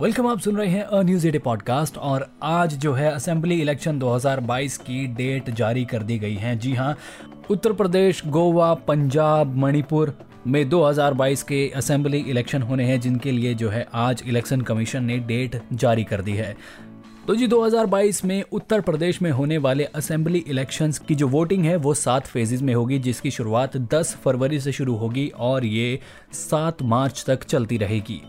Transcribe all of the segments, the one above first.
Welcome आप सुन रहे हैं अ न्यूज़ एडे पॉडकास्ट और आज जो है असेंबली इलेक्शन 2022 की डेट जारी कर दी गई है। जी हाँ उत्तर प्रदेश, गोवा, पंजाब, मणिपुर में 2022 के असेंबली इलेक्शन होने हैं, जिनके लिए जो है आज इलेक्शन कमीशन ने डेट जारी कर दी है। तो जी 2022 में उत्तर प्रदेश में होने वाले असेंबली इलेक्शंस की जो वोटिंग है, वो सात फेजेज में होगी, जिसकी शुरुआत 10 फरवरी से शुरू होगी और ये 7 मार्च तक चलती रहेगी।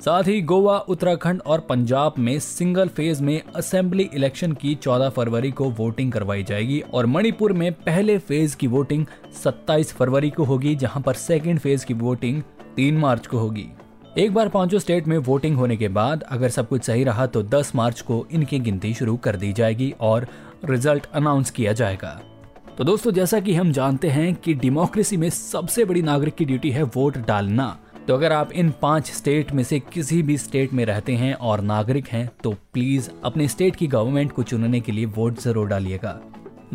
साथ ही गोवा, उत्तराखंड और पंजाब में सिंगल फ़ेज़ में असेंबली इलेक्शन की 14 फरवरी को वोटिंग करवाई जाएगी और मणिपुर में पहले फ़ेज़ की वोटिंग 27 फरवरी को होगी, जहाँ पर सेकेंड फ़ेज़ की वोटिंग 3 मार्च को होगी। एक बार पाँचों स्टेट में वोटिंग होने के बाद अगर सब कुछ सही रहा तो 10 मार्च को इनकी गिनती शुरू कर दी जाएगी और रिज़ल्ट अनाउंस किया जाएगा। तो दोस्तों, जैसा कि हम जानते हैं कि डेमोक्रेसी में सबसे बड़ी नागरिक की ड्यूटी है वोट डालना। तो अगर आप इन पाँच स्टेट में से किसी भी स्टेट में रहते हैं और नागरिक हैं तो प्लीज़ अपने स्टेट की गवर्नमेंट को चुनने के लिए वोट ज़रूर डालिएगा।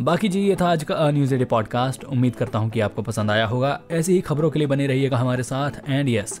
बाकी जी, ये था आज का न्यूज़ डे पॉडकास्ट। उम्मीद करता हूँ कि आपको पसंद आया होगा। ऐसी ही खबरों के लिए बने रहिएगा हमारे साथ। And yes